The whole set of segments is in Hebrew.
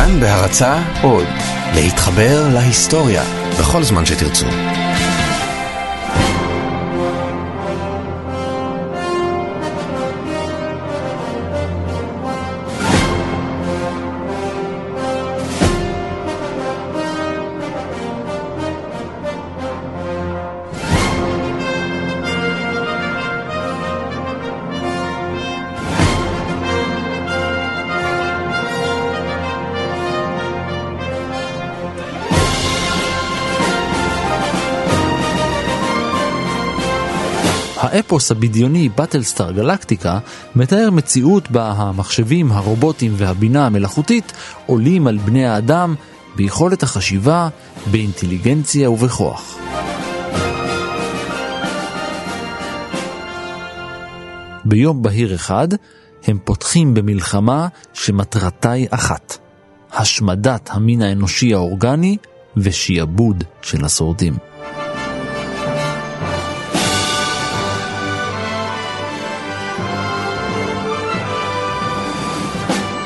כאן בהרצה עוד, להתחבר להיסטוריה בכל זמן שתרצו. האפוס הבדיוני באטלסטאר גלקטיקה מתאר מציאות בה המחשבים, הרובוטים והבינה המלאכותית עולים על בני האדם ביכולת החשיבה, באינטליגנציה ובכוח. ביום בהיר אחד הם פותחים במלחמה שמטרתה היא אחת, השמדת המין האנושי האורגני ושיעבוד של השורדים.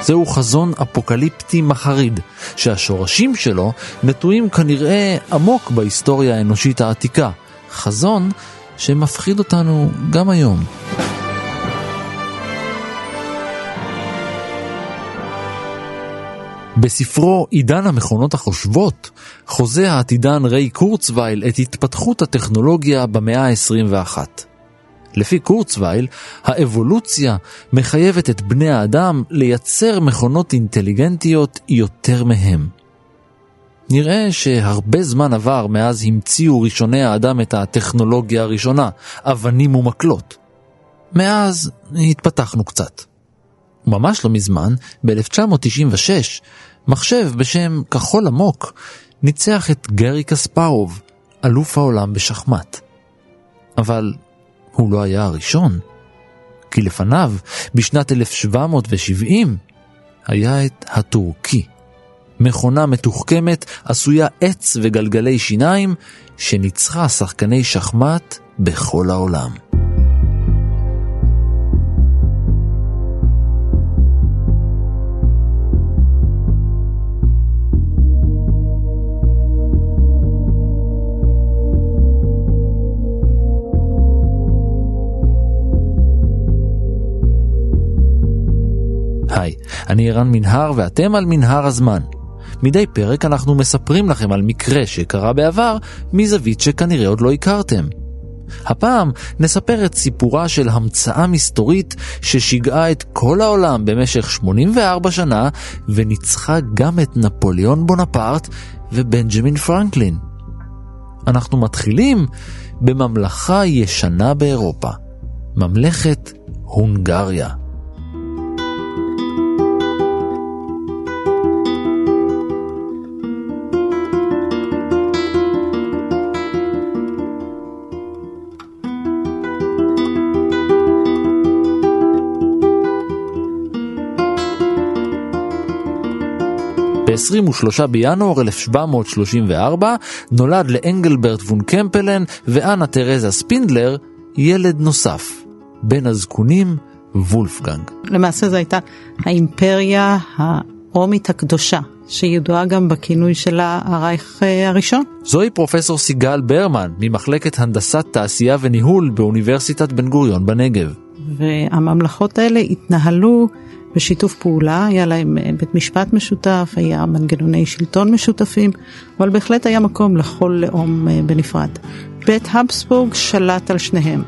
זהו חזון אפוקליפטי מחריד, שהשורשים שלו נטועים כנראה עמוק בהיסטוריה האנושית העתיקה. חזון שמפחיד אותנו גם היום. בספרו עידן המכונות החושבות, חוזה העתידן ריי קורצווייל את התפתחות הטכנולוגיה במאה ה-21. לפי קורצווייל, האבולוציה מחייבת את בני האדם לייצר מכונות אינטליגנטיות יותר מהם. נראה שהרבה זמן עבר מאז המציאו ראשוני האדם את הטכנולוגיה הראשונה, אבנים ומקלות. מאז התפתחנו קצת. ממש לא מזמן, ב-1996, מחשב בשם כחול עמוק ניצח את גרי קספרוב, אלוף העולם בשחמט. אבל הוא לא היה הראשון, כי לפניו, בשנת 1770, היה את הטורקי. מכונה מתוחכמת עשויה עץ וגלגלי שיניים שניצחה שחקני שחמט בכל העולם. אני ערן מנהר ואתם על מנהר הזמן. מדי פרק אנחנו מספרים לכם על מקרה שקרה בעבר מזווית שכנראה עוד לא הכרתם. הפעם נספר את סיפורה של המצאה מסתורית ששיגעה את כל העולם במשך 84 שנה וניצחה גם את נפוליאון בונפרט ובנג'מין פרנקלין. אנחנו מתחילים בממלכה ישנה באירופה, ממלכת הונגריה. ב-23 בינואר 1734 נולד לאנגלברט וון קמפלן ואנה תרזה ספינדלר ילד נוסף, בן הזקונים וולפגנג. למעשה זו הייתה האימפריה הרומית הקדושה, שידועה גם בכינוי שלה הרייך הראשון. זוהי פרופסור סיגל ברמן ממחלקת הנדסת תעשייה וניהול באוניברסיטת בן גוריון בנגב. והממלכות האלה התנהלו בשיתוף פעולה, היה להם אה, בית משפט משותף, היה מנגנוני שלטון משותפים, אבל בהחלט היה מקום לכל לאום אה, בנפרד. בית הבסבורג שלט על שניהם.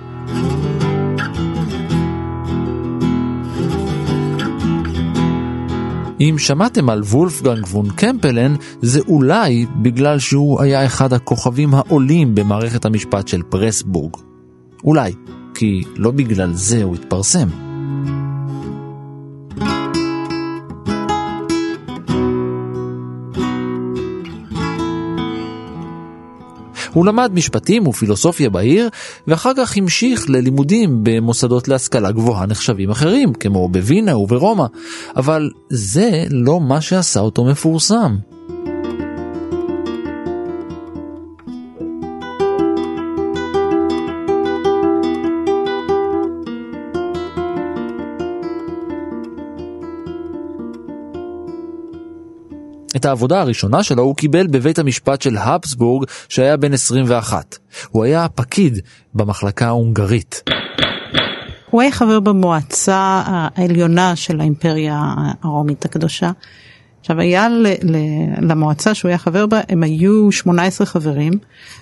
אם שמעתם על וולפגנג וון קמפלן, זה אולי בגלל שהוא היה אחד הכוכבים העולים במערכת המשפט של פרסבורג. אולי, כי לא בגלל זה הוא התפרסם. הוא למד משפטים ופילוסופיה בעיר, ואחר כך המשיך ללימודים במוסדות להשכלה גבוהה נחשבים אחרים, כמו בווינה וברומא, אבל זה לא מה שעשה אותו מפורסם. את העבודה הראשונה שלו הוא קיבל בבית המשפט של האבסבורג שהיה בן 21. הוא היה פקיד במחלקה ההונגרית. הוא היה חבר במועצה העליונה של האימפריה הרומית הקדושה. עכשיו היה ל, ל, למועצה שהוא היה חבר בה, הם היו 18 חברים,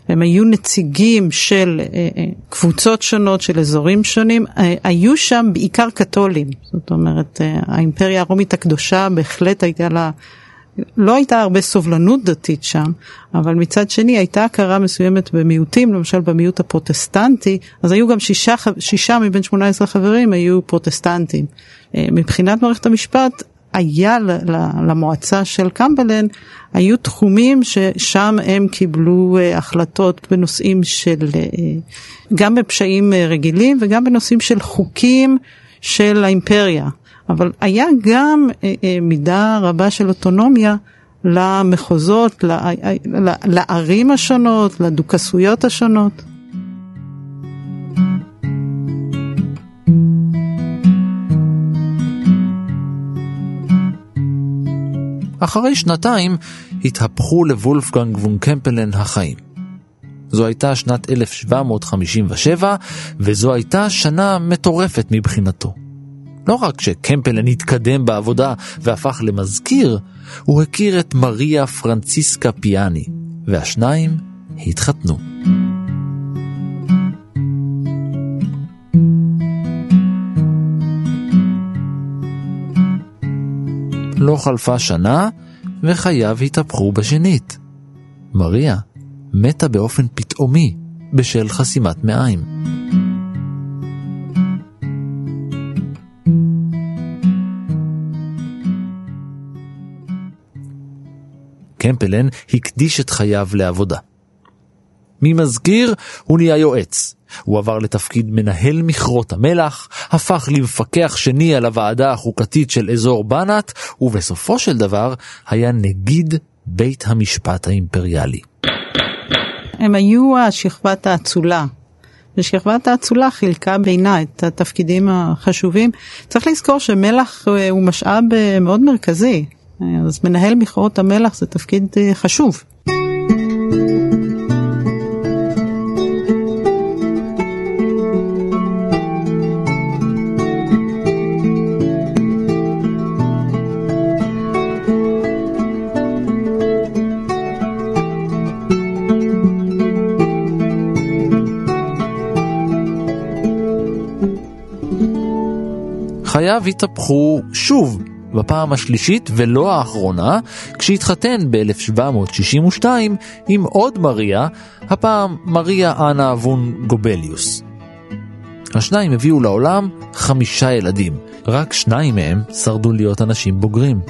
הם היו נציגים של אה, אה, קבוצות שונות, של אזורים שונים, אה, היו שם בעיקר קתולים, זאת אומרת האימפריה הרומית הקדושה בהחלט הייתה לה לא הייתה הרבה סובלנות דתית שם, אבל מצד שני הייתה הכרה מסוימת במיעוטים, למשל במיעוט הפרוטסטנטי, אז היו גם שישה, שישה מבין 18 חברים היו פרוטסטנטים. אה, מבחינת מערכת המשפט, היה למועצה של קמבלן, היו תחומים ששם הם קיבלו אה, החלטות בנושאים של, אה, גם בפשעים רגילים וגם בנושאים של חוקים של האימפריה. אבל היה גם אה, אה, מידה רבה של אוטונומיה למחוזות, לערים השונות, לדוכסויות השונות. אחרי שנתיים התהפכו לוולפגנג וון קמפלן החיים. זו הייתה שנת 1757, וזו הייתה שנה מטורפת מבחינתו. לא רק שקמפלן התקדם בעבודה והפך למזכיר, הוא הכיר את מריה פרנציסקה פיאני, והשניים התחתנו. לא חלפה שנה, וחייו התהפכו בשנית. מריה מתה באופן פתאומי בשל חסימת מעיים. קמפלן הקדיש את חייו לעבודה. ממזכיר הוא נהיה יועץ. הוא עבר לתפקיד מנהל מכרות המלח, הפך למפקח שני על הוועדה החוקתית של אזור בנאט, ובסופו של דבר היה נגיד בית המשפט האימפריאלי. הם היו השכבת האצולה. ושכבת האצולה חילקה בינה את התפקידים החשובים. צריך לזכור שמלח אה, הוא משאב אה, מאוד מרכזי. אז מנהל מכרות המלח זה תפקיד אה, חשוב. חייו התהפכו שוב בפעם השלישית ולא האחרונה, כשהתחתן ב-1762 עם עוד מריה, הפעם מריה אנה וון גובליוס. השניים הביאו לעולם חמישה ילדים, רק שניים מהם שרדו להיות אנשים בוגרים.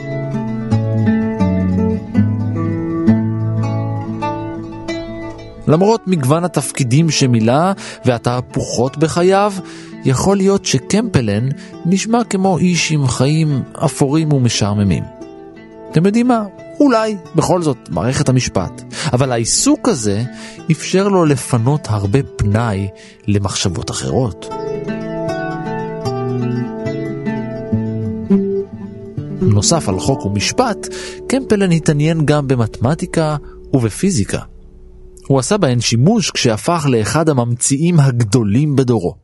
למרות מגוון התפקידים שמילא והתהפוכות בחייו, יכול להיות שקמפלן נשמע כמו איש עם חיים אפורים ומשעממים. אתם יודעים מה? אולי, בכל זאת, מערכת המשפט. אבל העיסוק הזה אפשר לו לפנות הרבה פנאי למחשבות אחרות. נוסף על חוק ומשפט, קמפלן התעניין גם במתמטיקה ובפיזיקה. הוא עשה בהן שימוש כשהפך לאחד הממציאים הגדולים בדורו.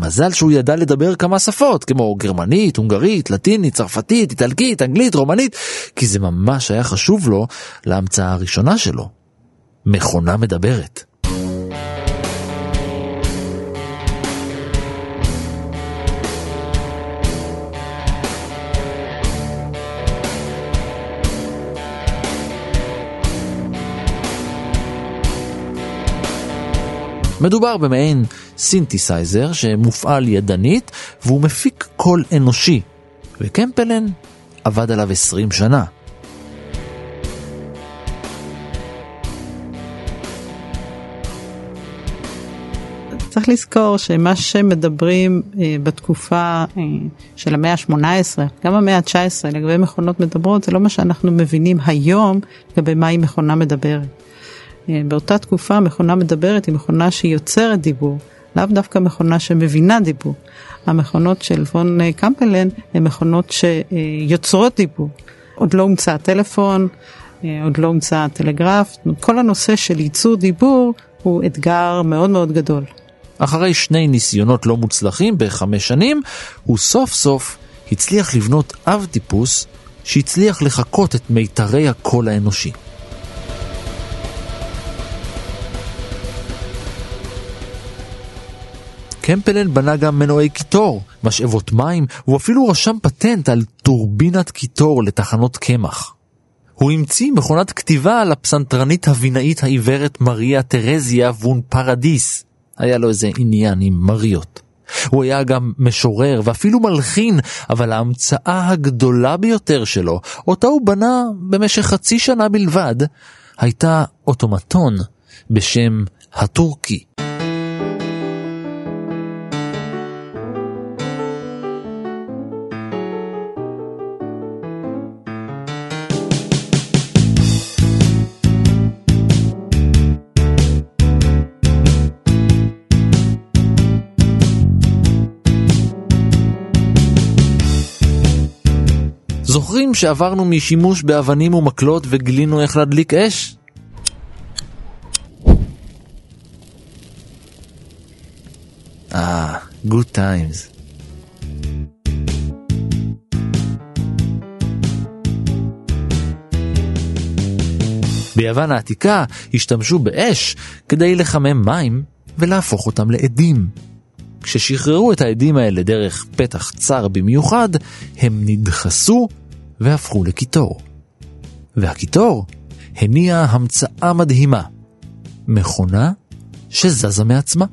מזל שהוא ידע לדבר כמה שפות, כמו גרמנית, הונגרית, לטינית, צרפתית, איטלקית, אנגלית, רומנית, כי זה ממש היה חשוב לו להמצאה הראשונה שלו. מכונה מדברת. מדובר במעין סינתסייזר שמופעל ידנית והוא מפיק קול אנושי, וקמפלן עבד עליו 20 שנה. צריך לזכור שמה שמדברים אה, בתקופה אה, של המאה ה-18, גם המאה ה-19 לגבי מכונות מדברות, זה לא מה שאנחנו מבינים היום לגבי מהי מכונה מדברת. אה, באותה תקופה מכונה מדברת היא מכונה שיוצרת דיבור, לאו דווקא מכונה שמבינה דיבור. המכונות של פון אה, קמפלן הן מכונות שיוצרות דיבור. עוד לא הומצא הטלפון, עוד לא הומצא הטלגרף, כל הנושא של ייצור דיבור הוא אתגר מאוד מאוד גדול. אחרי שני ניסיונות לא מוצלחים בחמש שנים, הוא סוף סוף הצליח לבנות אב טיפוס שהצליח לחקות את מיתרי הקול האנושי. קמפלן בנה גם מנועי קיטור, משאבות מים, הוא אפילו רשם פטנט על טורבינת קיטור לתחנות קמח. הוא המציא מכונת כתיבה לפסנתרנית הווינאית העיוורת מריה תרזיה וון פרדיס. היה לו איזה עניין עם מריות. הוא היה גם משורר ואפילו מלחין, אבל ההמצאה הגדולה ביותר שלו, אותה הוא בנה במשך חצי שנה בלבד, הייתה אוטומטון בשם הטורקי. זוכרים שעברנו משימוש באבנים ומקלות וגילינו איך להדליק אש? אה, good times. ביוון העתיקה השתמשו באש כדי לחמם מים ולהפוך אותם לאדים. כששחררו את האדים האלה דרך פתח צר במיוחד, הם נדחסו והפכו לקיטור. והקיטור הניע המצאה מדהימה, מכונה שזזה מעצמה.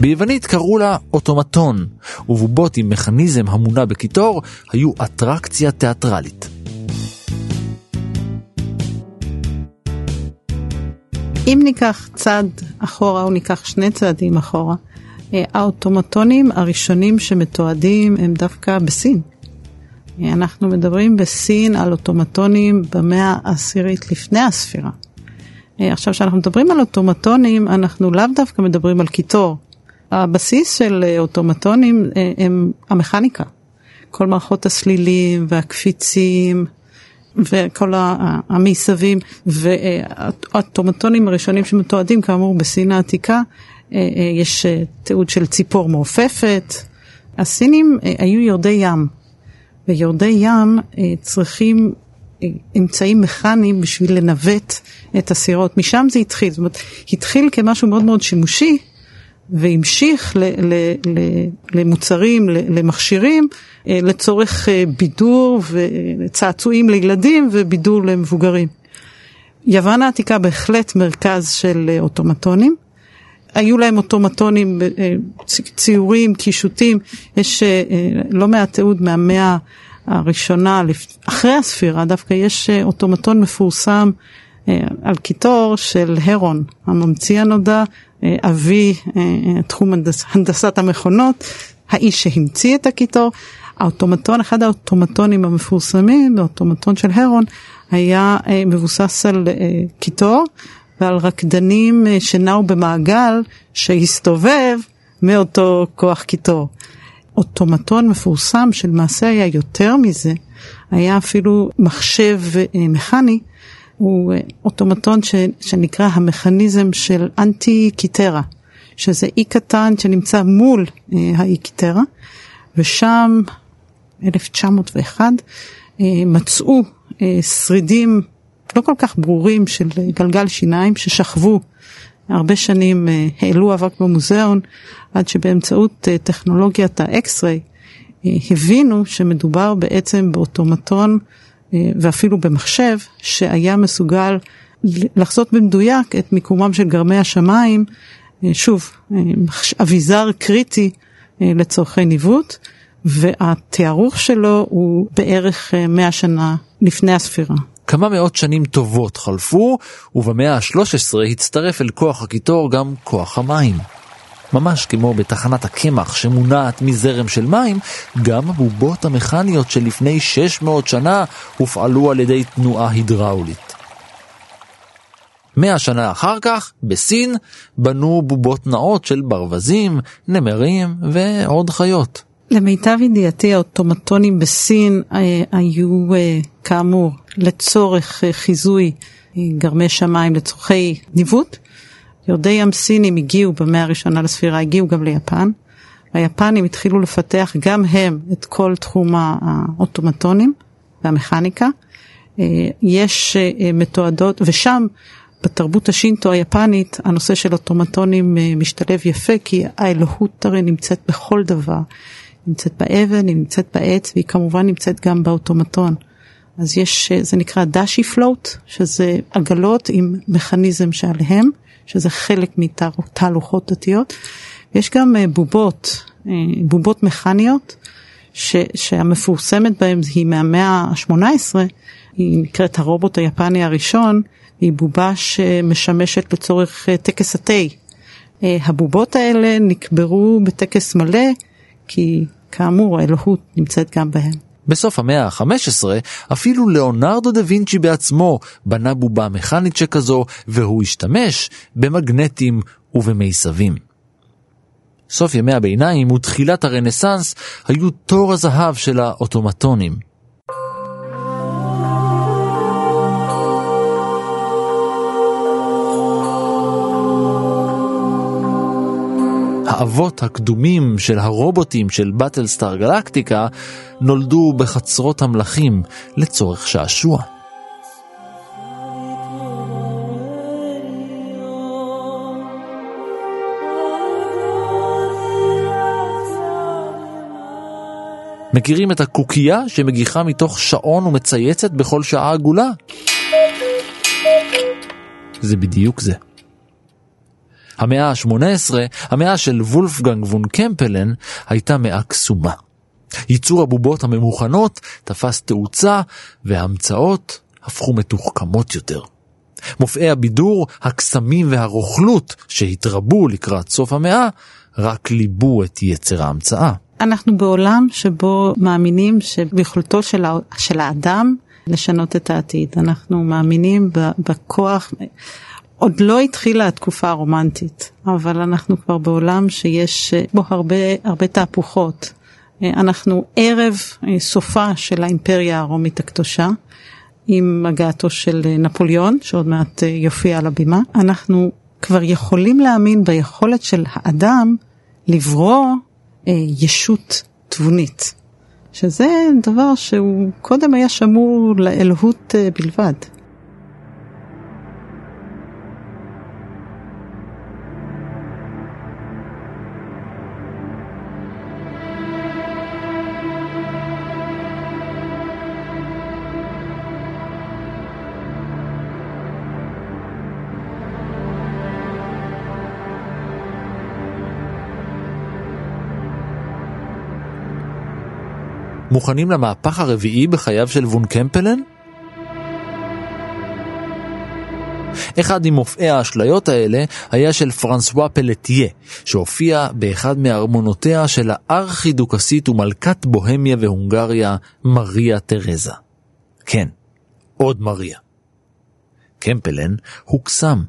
ביוונית קראו לה אוטומטון, ובובות עם מכניזם המונע בקיטור היו אטרקציה תיאטרלית. אם ניקח צעד אחורה או ניקח שני צעדים אחורה, האוטומטונים הראשונים שמתועדים הם דווקא בסין. אה, אנחנו מדברים בסין על אוטומטונים במאה העשירית לפני הספירה. אה, עכשיו, כשאנחנו מדברים על אוטומטונים, אנחנו לאו דווקא מדברים על קיטור. הבסיס של אוטומטונים הם המכניקה. כל מערכות הסלילים והקפיצים וכל המיסבים והאוטומטונים הראשונים שמתועדים כאמור בסין העתיקה אה, אה, יש אה, תיעוד של ציפור מעופפת. הסינים היו יורדי ים, ויורדי ים צריכים אמצעים מכניים בשביל לנווט את הסירות. משם זה התחיל, זאת אומרת, התחיל כמשהו מאוד מאוד שימושי, והמשיך ל, ל, ל, למוצרים, למכשירים, לצורך בידור וצעצועים לילדים ובידור למבוגרים. יוון העתיקה בהחלט מרכז של אוטומטונים. היו להם אוטומטונים, אה, ציורים, קישוטים, יש אה, לא מעט תיעוד מהמאה הראשונה, אחרי הספירה דווקא יש אה, אוטומטון מפורסם על קיטור של הרון, הממציא הנודע, אבי תחום הנדס, הנדסת המכונות, האיש שהמציא את הקיטור. האוטומטון, אחד האוטומטונים המפורסמים, האוטומטון של הרון, היה מבוסס על קיטור ועל רקדנים אה, שנעו במעגל שהסתובב מאותו כוח קיטור. אוטומטון מפורסם שלמעשה היה יותר מזה, היה אפילו מחשב אה, מכני, הוא אה, אוטומטון ש, שנקרא המכניזם של אנטי קיטרה, שזה אי קטן שנמצא מול האי קיטרה, ושם 1901 מצאו שרידים לא כל כך ברורים של גלגל שיניים ששכבו הרבה שנים, אה, העלו אבק במוזיאון, עד שבאמצעות אה, טכנולוגיית ה X-ray אה, הבינו שמדובר בעצם באוטומטון ואפילו במחשב שהיה מסוגל לחזות במדויק את מיקומם של גרמי השמיים, שוב, אביזר קריטי לצורכי ניווט, והתיארוך שלו הוא בערך 100 שנה לפני הספירה. כמה מאות שנים טובות חלפו, ובמאה ה-13 הצטרף אל כוח הקיטור גם כוח המים. ממש כמו בתחנת הקמח שמונעת מזרם של מים, גם הבובות המכניות של לפני 600 שנה הופעלו על ידי תנועה הידראולית. מאה שנה אחר כך, בסין, בנו בובות נאות של ברווזים, נמרים ועוד חיות. למיטב ידיעתי האוטומטונים בסין אה, היו אה, כאמור לצורך אה, חיזוי גרמי שמיים לצורכי ניווט. יורדי ים סינים הגיעו במאה הראשונה לספירה, הגיעו גם ליפן. היפנים התחילו לפתח גם הם את כל תחום האוטומטונים והמכניקה. יש מתועדות, ושם בתרבות השינטו היפנית הנושא של אוטומטונים משתלב יפה כי האלוהות הרי נמצאת בכל דבר. נמצאת באבן, היא נמצאת בעץ והיא כמובן נמצאת גם באוטומטון. אז יש, זה נקרא דאשי פלוט, שזה עגלות עם מכניזם שעליהם, שזה חלק מתהלוכות דתיות. יש גם אה, בובות, אה, בובות מכניות, ש, שהמפורסמת בהן היא מהמאה ה-18, היא נקראת הרובוט היפני הראשון, היא בובה שמשמשת לצורך אה, טקס התה. הבובות האלה נקברו בטקס מלא כי כאמור האלוהות נמצאת גם בהם. בסוף המאה ה-15 אפילו ליאונרדו דה וינצ'י בעצמו בנה בובה מכנית שכזו והוא השתמש במגנטים ובמיסבים. סוף ימי הביניים ותחילת הרנסאנס היו תור הזהב של האוטומטונים. האבות הקדומים של הרובוטים של באטלסטאר גלקטיקה נולדו בחצרות המלכים לצורך שעשוע. מכירים את הקוקייה שמגיחה מתוך שעון ומצייצת בכל שעה עגולה? זה בדיוק זה. המאה ה-18, המאה של וולפגנג וון קמפלן, הייתה מאה קסומה. ייצור הבובות הממוכנות תפס תאוצה, וההמצאות הפכו מתוחכמות יותר. מופעי הבידור, הקסמים והרוכלות שהתרבו לקראת סוף המאה, רק ליבו את יצר ההמצאה. אנחנו בעולם שבו מאמינים שביכולתו של, של האדם לשנות את העתיד. אנחנו מאמינים בכוח עוד לא התחילה התקופה הרומנטית, אבל אנחנו כבר בעולם שיש אה, בו הרבה, הרבה תהפוכות. אה, אנחנו ערב אה, סופה של האימפריה הרומית הקדושה, עם הגעתו של נפוליאון, שעוד מעט יופיע על הבימה. אנחנו כבר יכולים להאמין ביכולת של האדם לברוא ישות תבונית, שזה דבר שהוא קודם היה שמור לאלוהות בלבד. מוכנים למהפך הרביעי בחייו של וון קמפלן? אחד ממופעי האשליות האלה היה של פרנסואה פלטיה, שהופיע באחד מארמונותיה של הארכידוקסית ומלכת בוהמיה והונגריה, מריה תרזה. כן, עוד מריה. קמפלן הוקסם.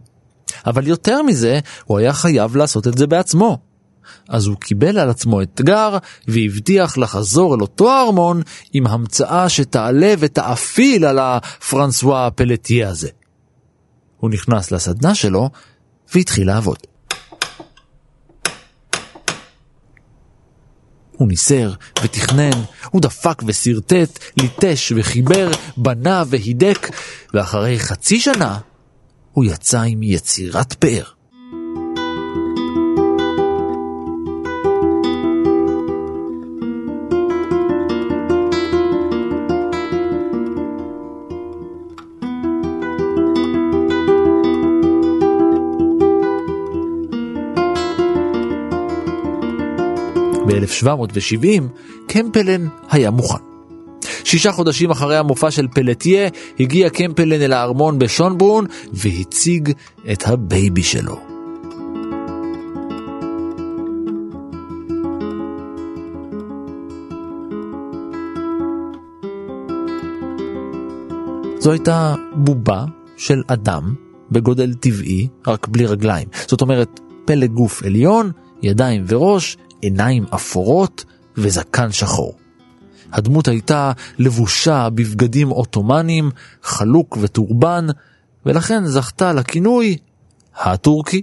אבל יותר מזה, הוא היה חייב לעשות את זה בעצמו. אז הוא קיבל על עצמו אתגר והבטיח לחזור אל אותו ארמון עם המצאה שתעלה ותאפיל על הפרנסואה הפלטיה הזה. הוא נכנס לסדנה שלו והתחיל לעבוד. הוא ניסר ותכנן, הוא דפק ושרטט, ליטש וחיבר, בנה והידק, ואחרי חצי שנה הוא יצא עם יצירת פאר. ב-1770 קמפלן היה מוכן. שישה חודשים אחרי המופע של פלטיה הגיע קמפלן אל הארמון בשונברון והציג את ה baby שלו. זו הייתה בובה של אדם בגודל טבעי, רק בלי רגליים. זאת אומרת, פלג גוף עליון, ידיים וראש, עיניים אפורות וזקן שחור. הדמות הייתה לבושה בבגדים עות'מאנים, חלוק וטורבן, ולכן זכתה לכינוי הטורקי.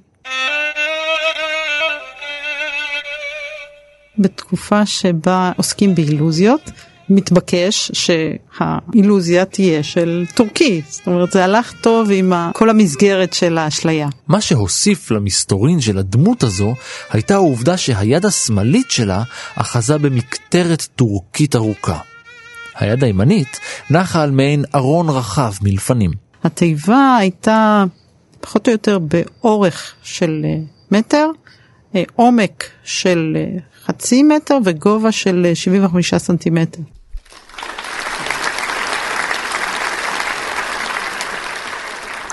בתקופה שבה עוסקים באילוזיות, מתבקש שהאילוזיה תהיה של טורקי. זאת אומרת, זה הלך טוב עם כל המסגרת של האשליה. מה שהוסיף למסתורין של הדמות הזו, הייתה העובדה שהיד השמאלית שלה אחזה במקטרת טורקית ארוכה. היד הימנית נחה על מעין ארון רחב מלפנים. התיבה הייתה פחות או יותר באורך של אה, מטר, אה, עומק של אה, חצי מטר וגובה של 75 סנטימטר.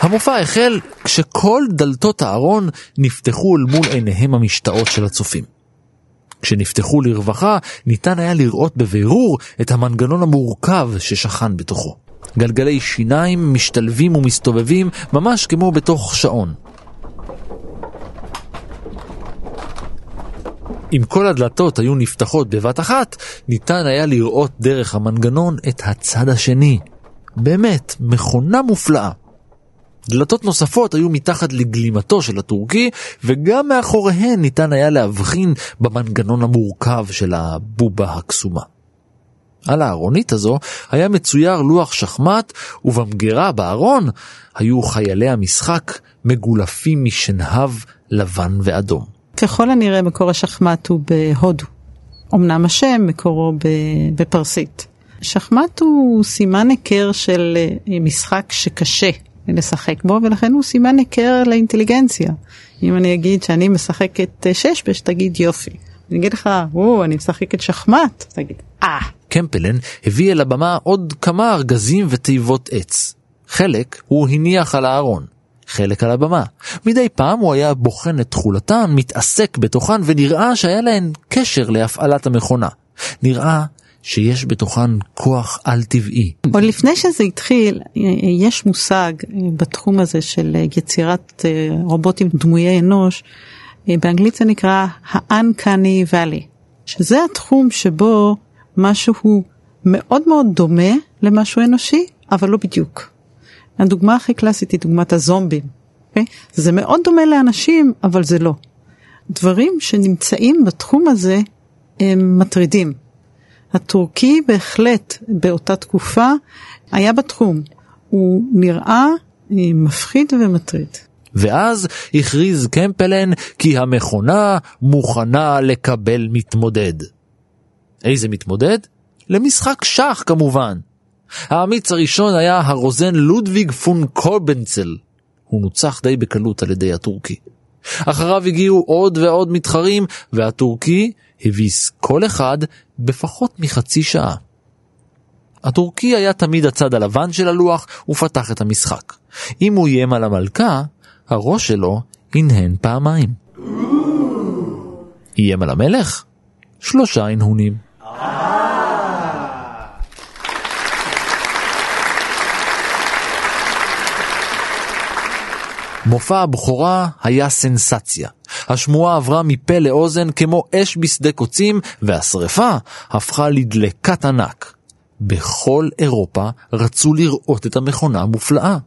המופע החל כשכל דלתות הארון נפתחו אל מול עיניהם המשתאות של הצופים. כשנפתחו לרווחה, ניתן היה לראות בבירור את המנגנון המורכב ששכן בתוכו. גלגלי שיניים משתלבים ומסתובבים ממש כמו בתוך שעון. אם כל הדלתות היו נפתחות בבת אחת, ניתן היה לראות דרך המנגנון את הצד השני. באמת, מכונה מופלאה. דלתות נוספות היו מתחת לגלימתו של הטורקי, וגם מאחוריהן ניתן היה להבחין במנגנון המורכב של הבובה הקסומה. על הארונית הזו היה מצויר לוח שחמט, ובמגירה בארון היו חיילי המשחק מגולפים משנהב לבן ואדום. ככל הנראה מקור השחמט הוא בהודו. אמנם השם מקורו בפרסית. שחמט הוא סימן היכר של אה, משחק שקשה לשחק בו, ולכן הוא סימן היכר לאינטליגנציה. אם אני אגיד שאני משחקת ששבש, תגיד יופי. אני אגיד לך, או, אני משחקת שחמט, תגיד, אה. קמפלן הביא אל הבמה עוד כמה ארגזים ותיבות עץ. חלק הוא הניח על הארון, חלק על הבמה. מדי פעם הוא היה בוחן את תכולתן, מתעסק בתוכן, ונראה שהיה להן קשר להפעלת המכונה. נראה שיש בתוכן כוח על-טבעי. עוד לפני שזה התחיל, יש מושג בתחום הזה של יצירת רובוטים דמויי אנוש, באנגלית זה נקרא ה-Uncanny Valley, שזה התחום שבו משהו מאוד מאוד דומה למשהו אנושי, אבל לא בדיוק. הדוגמה הכי קלאסית היא דוגמת הזומבים. Okay? אוקיי? זה מאוד דומה לאנשים, אבל זה לא. דברים שנמצאים בתחום הזה הם מטרידים. הטורקי בהחלט באותה תקופה היה בתחום. הוא נראה אה, מפחיד ומטריד. ואז הכריז קמפלן כי המכונה מוכנה לקבל מתמודד. איזה מתמודד? למשחק שח כמובן. האמיץ הראשון היה הרוזן לודוויג פון קורבנצל. הוא נוצח די בקלות על ידי הטורקי. אחריו הגיעו עוד ועוד מתחרים, והטורקי הביס כל אחד בפחות מחצי שעה. הטורקי היה תמיד הצד הלבן של הלוח ופתח את המשחק. אם הוא איים על המלכה, הראש שלו הנהן פעמיים. איים על המלך? שלושה הנהונים. מופע הבכורה היה סנסציה. השמועה עברה מפה לאוזן כמו אש בשדה קוצים, והשרפה הפכה לדלקת ענק. בכל אירופה רצו לראות את המכונה המופלאה.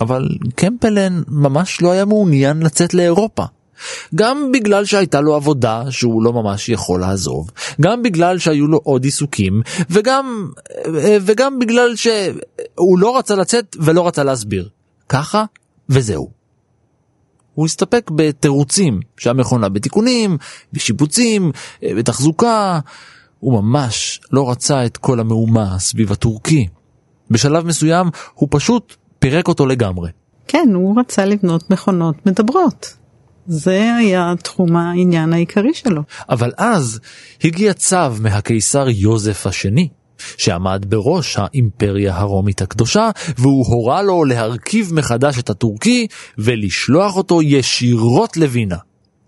אבל קמפלן ממש לא היה מעוניין לצאת לאירופה. גם בגלל שהייתה לו עבודה שהוא לא ממש יכול לעזוב, גם בגלל שהיו לו עוד עיסוקים, וגם, וגם בגלל שהוא לא רצה לצאת ולא רצה להסביר. ככה וזהו. הוא הסתפק בתירוצים שהמכונה בתיקונים, בשיפוצים, בתחזוקה. הוא ממש לא רצה את כל המהומה סביב הטורקי. בשלב מסוים הוא פשוט פירק אותו לגמרי. כן, הוא רצה לבנות מכונות מדברות. זה היה תחום העניין העיקרי שלו. אבל אז הגיע צו מהקיסר יוזף השני, שעמד בראש האימפריה הרומית הקדושה, והוא הורה לו להרכיב מחדש את הטורקי ולשלוח אותו ישירות לווינה.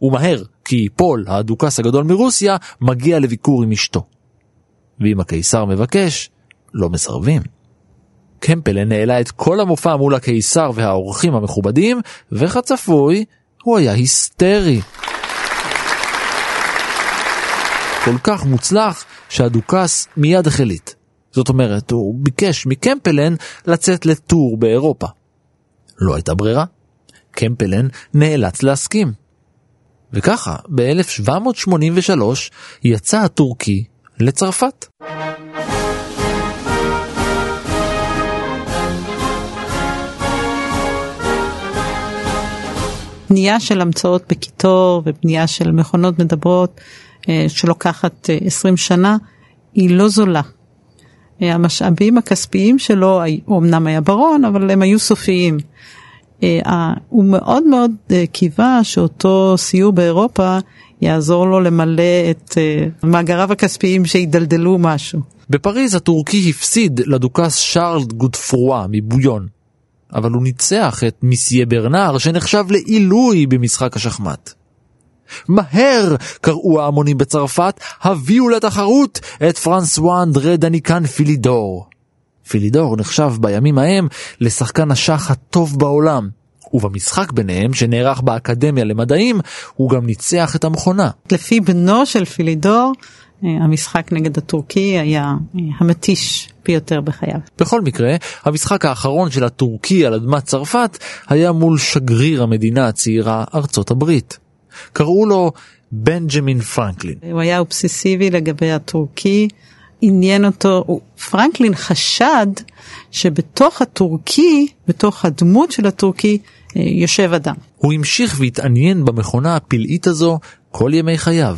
ומהר, כי פול, הדוכס הגדול מרוסיה, מגיע לביקור עם אשתו. ואם הקיסר מבקש, לא מסרבים. קמפלן העלה את כל המופע מול הקיסר והאורחים המכובדים, וכצפוי, הוא היה היסטרי. כל כך מוצלח שהדוכס מיד החליט. זאת אומרת, הוא ביקש מקמפלן לצאת לטור באירופה. לא הייתה ברירה. קמפלן נאלץ להסכים. וככה, ב-1783 יצא הטורקי לצרפת. בנייה של המצאות בקיטור ובנייה של מכונות מדברות אה, שלוקחת 20 אה, שנה, היא לא זולה. אה, המשאבים הכספיים שלו, הוא אמנם היה ברון, אבל הם היו סופיים. הוא מאוד מאוד קיווה שאותו סיור באירופה יעזור לו למלא את מאגריו הכספיים שידלדלו משהו. בפריז הטורקי הפסיד לדוכס שרל גודפרואה מבויון. אבל הוא ניצח את מיסיה ברנר שנחשב לעילוי במשחק השחמט. מהר! קראו ההמונים בצרפת, הביאו לתחרות את פרנסואה אנדרה דניקן פילידור. פילידור נחשב בימים ההם לשחקן השח הטוב בעולם, ובמשחק ביניהם, שנערך באקדמיה למדעים, הוא גם ניצח את המכונה. לפי בנו של פילידור, המשחק נגד הטורקי היה אה, המתיש ביותר בחייו. בכל מקרה, המשחק האחרון של הטורקי על אדמת צרפת היה מול שגריר המדינה הצעירה ארצות הברית. קראו לו בנג'מין פרנקלין. הוא היה אובססיבי לגבי הטורקי, עניין אותו, פרנקלין חשד שבתוך הטורקי, בתוך הדמות של הטורקי, אה, יושב אדם. הוא המשיך והתעניין במכונה הפלאית הזו כל ימי חייו.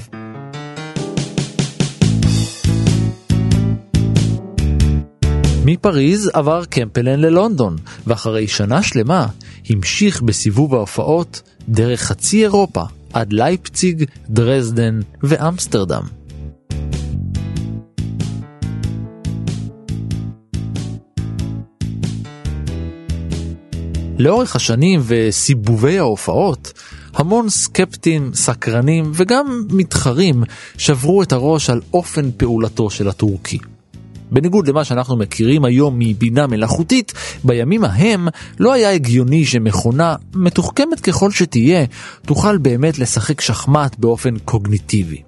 מפריז עבר קמפלן ללונדון, ואחרי שנה שלמה המשיך בסיבוב ההופעות דרך חצי אירופה עד לייפציג, דרזדן ואמסטרדם. לאורך השנים וסיבובי ההופעות, המון סקפטים, סקרנים וגם מתחרים שברו את הראש על אופן פעולתו של הטורקי. בניגוד למה שאנחנו מכירים היום מבינה מלאכותית, בימים ההם לא היה הגיוני שמכונה, מתוחכמת ככל שתהיה, תוכל באמת לשחק שחמט באופן קוגניטיבי.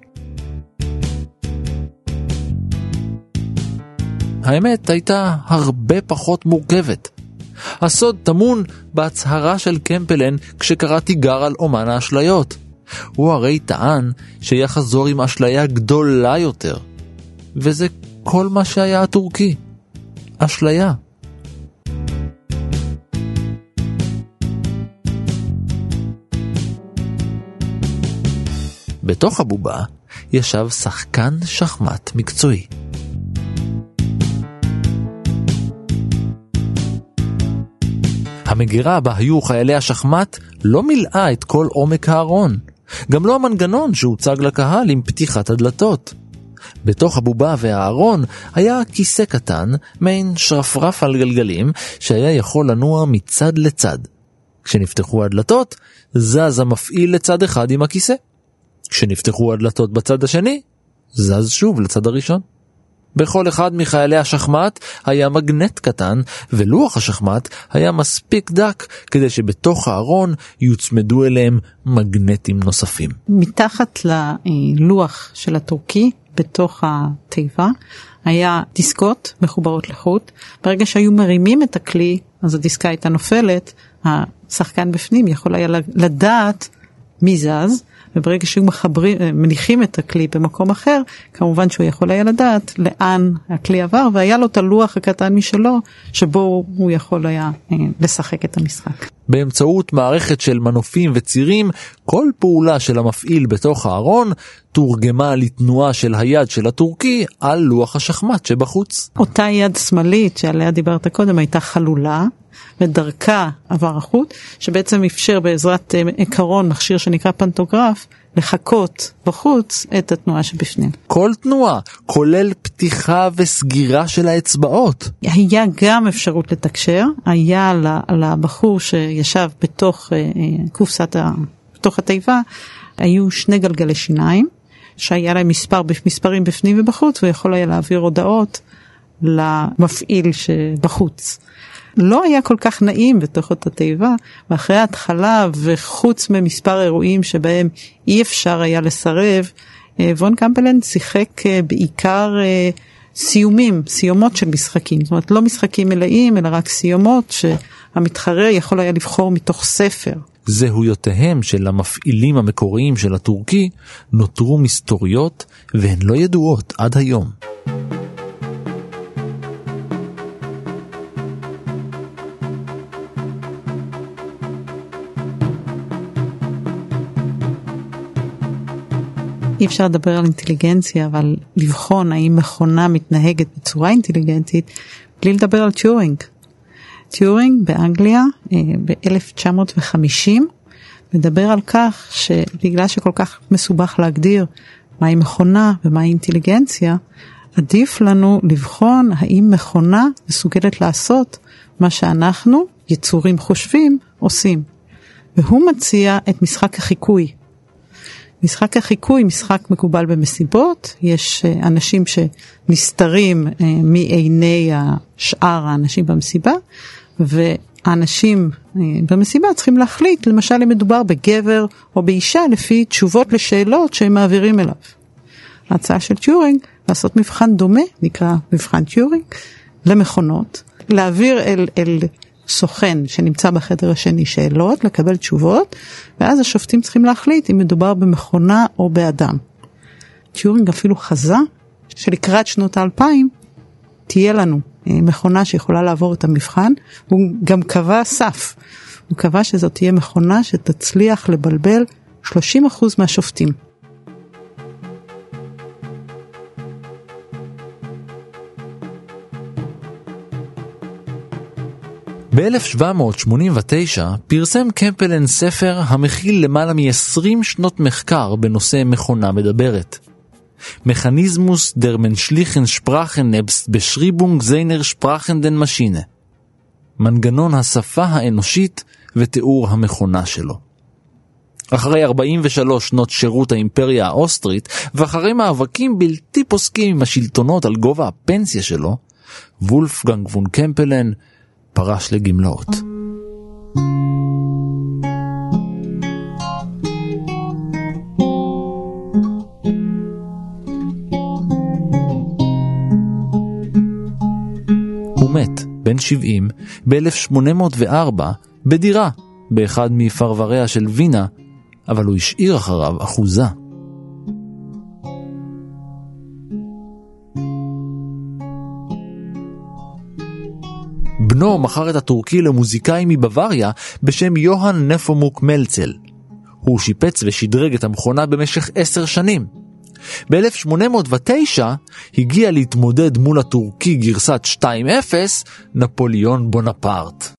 האמת הייתה הרבה פחות מורכבת. הסוד טמון בהצהרה של קמפלן כשקרא תיגר על אומן האשליות. הוא הרי טען שיחזור עם אשליה גדולה יותר. וזה כל מה שהיה הטורקי. אשליה. בתוך הבובה ישב שחקן שחמט מקצועי. המגירה בה היו חיילי השחמט לא מילאה את כל עומק הארון, גם לא המנגנון שהוצג לקהל עם פתיחת הדלתות. בתוך הבובה והארון היה כיסא קטן, מעין שרפרף על גלגלים, שהיה יכול לנוע מצד לצד. כשנפתחו הדלתות, זז המפעיל לצד אחד עם הכיסא. כשנפתחו הדלתות בצד השני, זז שוב לצד הראשון. בכל אחד מחיילי השחמט היה מגנט קטן, ולוח השחמט היה מספיק דק כדי שבתוך הארון יוצמדו אליהם מגנטים נוספים. מתחת ללוח של הטורקי בתוך התיבה היה דיסקות מחוברות לחוט. ברגע שהיו מרימים את הכלי, אז הדיסקה הייתה נופלת, השחקן בפנים יכול היה לדעת מי זז, וברגע מחברים, אה, מניחים את הכלי במקום אחר, כמובן שהוא יכול היה לדעת לאן הכלי עבר, והיה לו את הלוח הקטן משלו, שבו הוא יכול היה אה, לשחק את המשחק. באמצעות מערכת של מנופים וצירים, כל פעולה של המפעיל בתוך הארון תורגמה לתנועה של היד של הטורקי על לוח השחמט שבחוץ. אותה יד שמאלית שעליה דיברת קודם הייתה חלולה, ודרכה עבר החוט, שבעצם אפשר בעזרת אה, עקרון מכשיר שנקרא פנטוגרף, לחקות בחוץ את התנועה שבפנים. כל תנועה, כולל פתיחה וסגירה של האצבעות. היה גם אפשרות לתקשר, היה לבחור שישב בתוך אה, אה, קופסת, ה... בתוך התיבה, היו שני גלגלי שיניים, שהיה להם מספר, מספרים בפנים ובחוץ, והוא יכול היה להעביר הודעות למפעיל שבחוץ. לא היה כל כך נעים בתוך אותה תיבה, ואחרי ההתחלה וחוץ ממספר אירועים שבהם אי אפשר היה לסרב, וון קמפלן שיחק בעיקר סיומים, סיומות של משחקים, זאת אומרת לא משחקים מלאים אלא רק סיומות שהמתחרה יכול היה לבחור מתוך ספר. זהויותיהם של המפעילים המקוריים של הטורקי נותרו מסתוריות והן לא ידועות עד היום. אי אפשר לדבר על אינטליגנציה, אבל לבחון האם מכונה מתנהגת בצורה אינטליגנטית, בלי לדבר על טיורינג. טיורינג באנגליה אה, ב-1950 מדבר על כך שבגלל שכל כך מסובך להגדיר מהי מכונה ומהי אינטליגנציה, עדיף לנו לבחון האם מכונה מסוגלת לעשות מה שאנחנו, יצורים חושבים, עושים. והוא מציע את משחק החיקוי. משחק החיקוי, משחק מקובל במסיבות, יש אה, אנשים שנסתרים אה, מעיני השאר האנשים במסיבה, והאנשים אה, במסיבה צריכים להחליט, למשל אם מדובר בגבר או באישה, לפי תשובות לשאלות שהם מעבירים אליו. ההצעה של טיורינג, לעשות מבחן דומה, נקרא מבחן טיורינג, למכונות, להעביר אל, אל סוכן שנמצא בחדר השני שאלות, לקבל תשובות, ואז השופטים צריכים להחליט אם מדובר במכונה או באדם. טיורינג אפילו חזה שלקראת שנות האלפיים תהיה לנו אה, מכונה שיכולה לעבור את המבחן, הוא גם קבע סף, הוא קבע שזאת תהיה מכונה שתצליח לבלבל 30% מהשופטים. ב-1789 פרסם קמפלן ספר המכיל למעלה מ-20 שנות מחקר בנושא מכונה מדברת. מכניזמוס דר מנשליכן שפרחן נבסט בשריבונג זיינר שפרחן דן משינה. מנגנון השפה האנושית ותיאור המכונה שלו. אחרי 43 שנות שירות האימפריה האוסטרית, ואחרי מאבקים בלתי פוסקים עם השלטונות על גובה הפנסיה שלו, וולפגנג וון קמפלן פרש לגמלאות. הוא מת, בן 70, ב-1804, בדירה, באחד מפרבריה של וינה, אבל הוא השאיר אחריו אחוזה. בנו מכר את הטורקי למוזיקאי מבוואריה בשם יוהאן נפומוק מלצל. הוא שיפץ ושדרג את המכונה במשך עשר שנים. ב-1809 הגיע להתמודד מול הטורקי גרסת 2-0 נפוליאון בונפרט.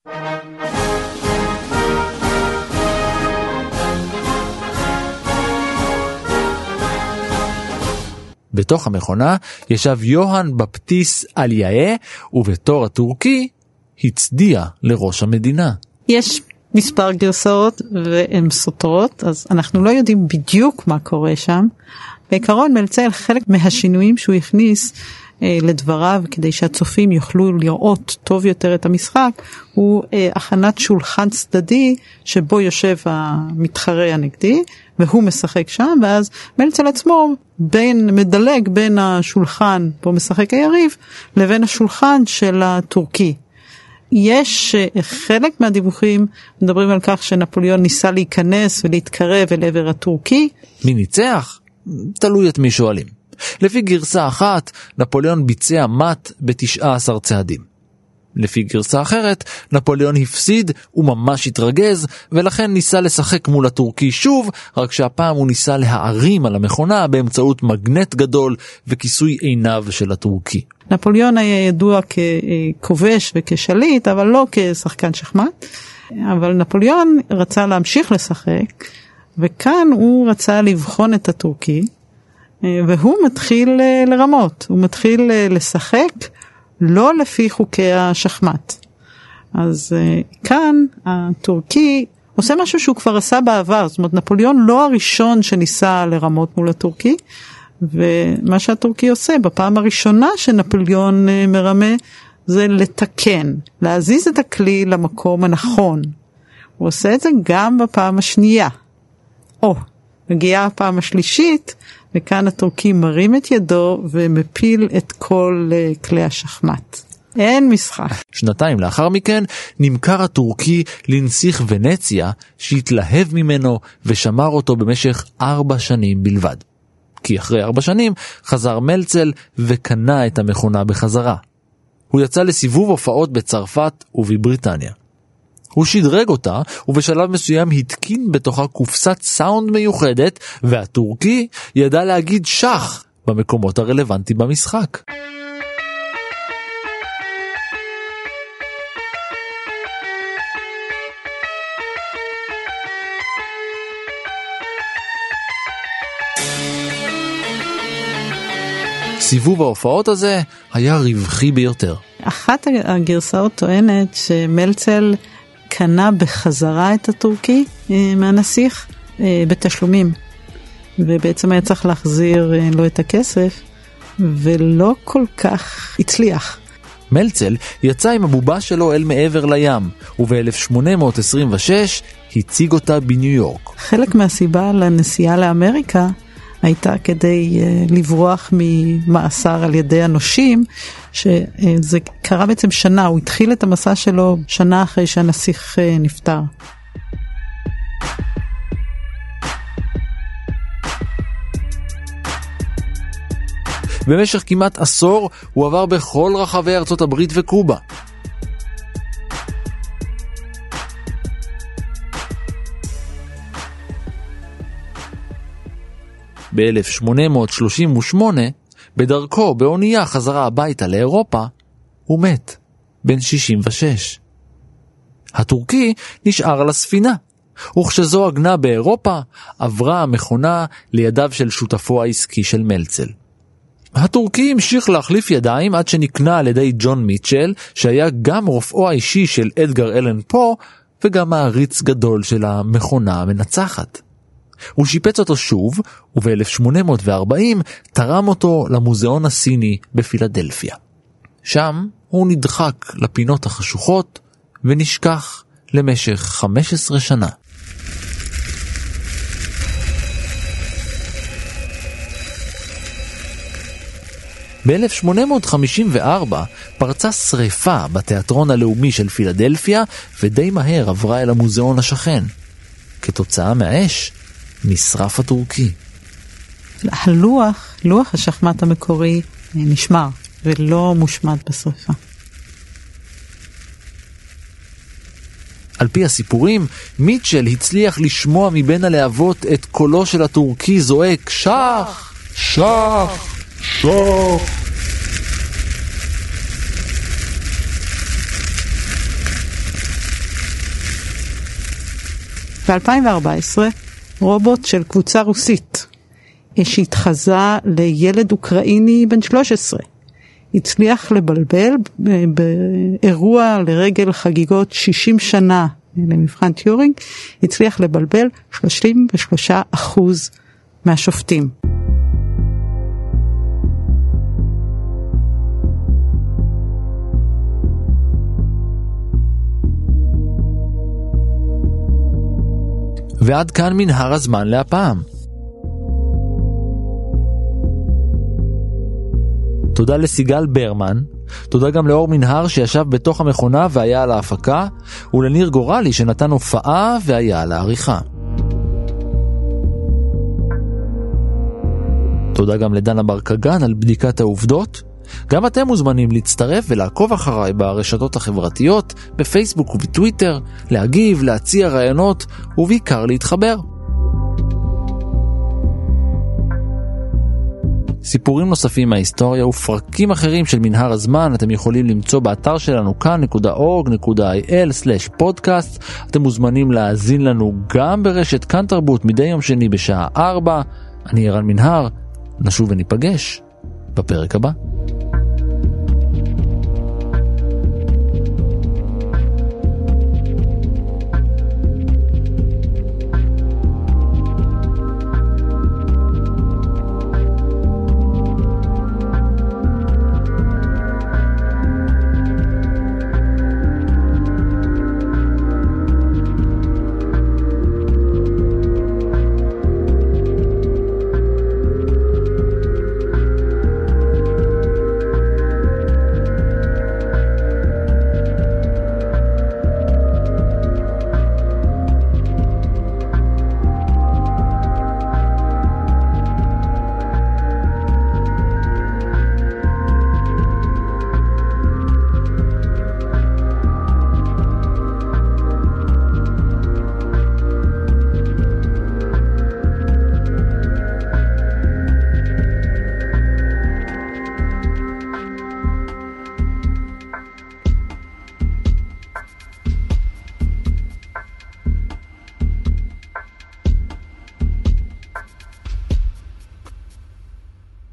בתוך המכונה ישב יוהאן בפטיס אליאה, ובתור הטורקי הצדיע לראש המדינה. יש מספר גרסאות והן סותרות, אז אנחנו לא יודעים בדיוק מה קורה שם. בעיקרון מלצל חלק מהשינויים שהוא הכניס אה, לדבריו כדי שהצופים יוכלו לראות טוב יותר את המשחק הוא אה, הכנת שולחן צדדי שבו יושב המתחרה הנגדי והוא משחק שם ואז מלצל עצמו בין מדלג בין השולחן בו משחק היריב לבין השולחן של הטורקי יש אה, חלק מהדיווחים מדברים על כך שנפוליאון ניסה להיכנס ולהתקרב אל עבר הטורקי. מי ניצח? תלוי את מי שואלים. לפי גרסה אחת, נפוליאון ביצע מט ב-19 צעדים. לפי גרסה אחרת, נפוליאון הפסיד, הוא ממש התרגז, ולכן ניסה לשחק מול הטורקי שוב, רק שהפעם הוא ניסה להערים על המכונה באמצעות מגנט גדול וכיסוי עיניו של הטורקי. נפוליאון היה ידוע ככובש וכשליט, אבל לא כשחקן שחמט. אבל נפוליאון רצה להמשיך לשחק, וכאן הוא רצה לבחון את הטורקי, והוא מתחיל אה, לרמות, הוא מתחיל אה, לשחק לא לפי חוקי השחמט. אז uh, כאן הטורקי עושה משהו שהוא כבר עשה בעבר, זאת אומרת נפוליאון לא הראשון שניסה לרמות מול הטורקי, ומה שהטורקי עושה בפעם הראשונה שנפוליאון uh, מרמה זה לתקן, להזיז את הכלי למקום הנכון. הוא עושה את זה גם בפעם השנייה. או, מגיעה הפעם השלישית, וכאן הטורקי מרים את ידו ומפיל את כל אה, כלי השחמט. אין משחק. שנתיים לאחר מכן נמכר הטורקי לנסיך ונציה שהתלהב ממנו ושמר אותו במשך ארבע שנים בלבד. כי אחרי ארבע שנים חזר מלצל וקנה את המכונה בחזרה. הוא יצא לסיבוב הופעות בצרפת ובבריטניה. הוא שדרג אותה, ובשלב מסוים התקין בתוכה קופסת סאונד מיוחדת, והטורקי ידע להגיד שח במקומות הרלוונטיים במשחק. סיבוב ההופעות הזה היה רווחי ביותר. אחת הגרסאות טוענת שמלצל קנה בחזרה את הטורקי אה, מהנסיך אה, בתשלומים, ובעצם היה צריך להחזיר אה, לו את הכסף, ולא כל כך הצליח. מלצל יצא עם הבובה שלו אל מעבר לים, וב-1826 הציג אותה בניו יורק. חלק מהסיבה לנסיעה לאמריקה הייתה כדי uh, לברוח ממאסר על ידי הנושים, שזה קרה בעצם שנה, הוא התחיל את המסע שלו שנה אחרי שהנסיך uh, נפטר. במשך כמעט עשור הוא עבר בכל רחבי ארצות הברית וקובה. ב-1838, בדרכו באונייה חזרה הביתה לאירופה, הוא מת, בן 66. הטורקי נשאר על הספינה, וכשזו עגנה באירופה, עברה המכונה לידיו של שותפו העסקי של מלצל. הטורקי המשיך להחליף ידיים עד שנקנה על ידי ג'ון מיטשל, שהיה גם רופאו האישי של אדגר אלן פה, וגם מעריץ גדול של המכונה המנצחת. הוא שיפץ אותו שוב, וב-1840 תרם אותו למוזיאון הסיני בפילדלפיה. שם הוא נדחק לפינות החשוכות ונשכח למשך 15 שנה. ב-1854 פרצה שריפה בתיאטרון הלאומי של פילדלפיה ודי מהר עברה אל המוזיאון השכן. כתוצאה מהאש נשרף הטורקי. הלוח, לוח השחמט המקורי נשמר ולא מושמד בשרפה. על פי הסיפורים, מיטשל הצליח לשמוע מבין הלהבות את קולו של הטורקי זועק שח! שח! שח! ב-2014 רובוט של קבוצה רוסית שהתחזה לילד אוקראיני בן 13. הצליח לבלבל באירוע לרגל חגיגות 60 שנה למבחן טיורינג, הצליח לבלבל 33 אחוז מהשופטים. ועד כאן מנהר הזמן להפעם. תודה לסיגל ברמן, תודה גם לאור מנהר שישב בתוך המכונה והיה על ההפקה, ולניר גורלי שנתן הופעה והיה על העריכה. תודה גם לדנה ברקגן על בדיקת העובדות. גם אתם מוזמנים להצטרף ולעקוב אחריי ברשתות החברתיות, בפייסבוק ובטוויטר, להגיב, להציע רעיונות ובעיקר להתחבר. סיפורים נוספים מההיסטוריה ופרקים אחרים של מנהר הזמן אתם יכולים למצוא באתר שלנו כאן.org.il/פודקאסט. אתם מוזמנים להאזין לנו גם ברשת כאן תרבות מדי יום שני בשעה 4. אני ערן מנהר, נשוב וניפגש בפרק הבא.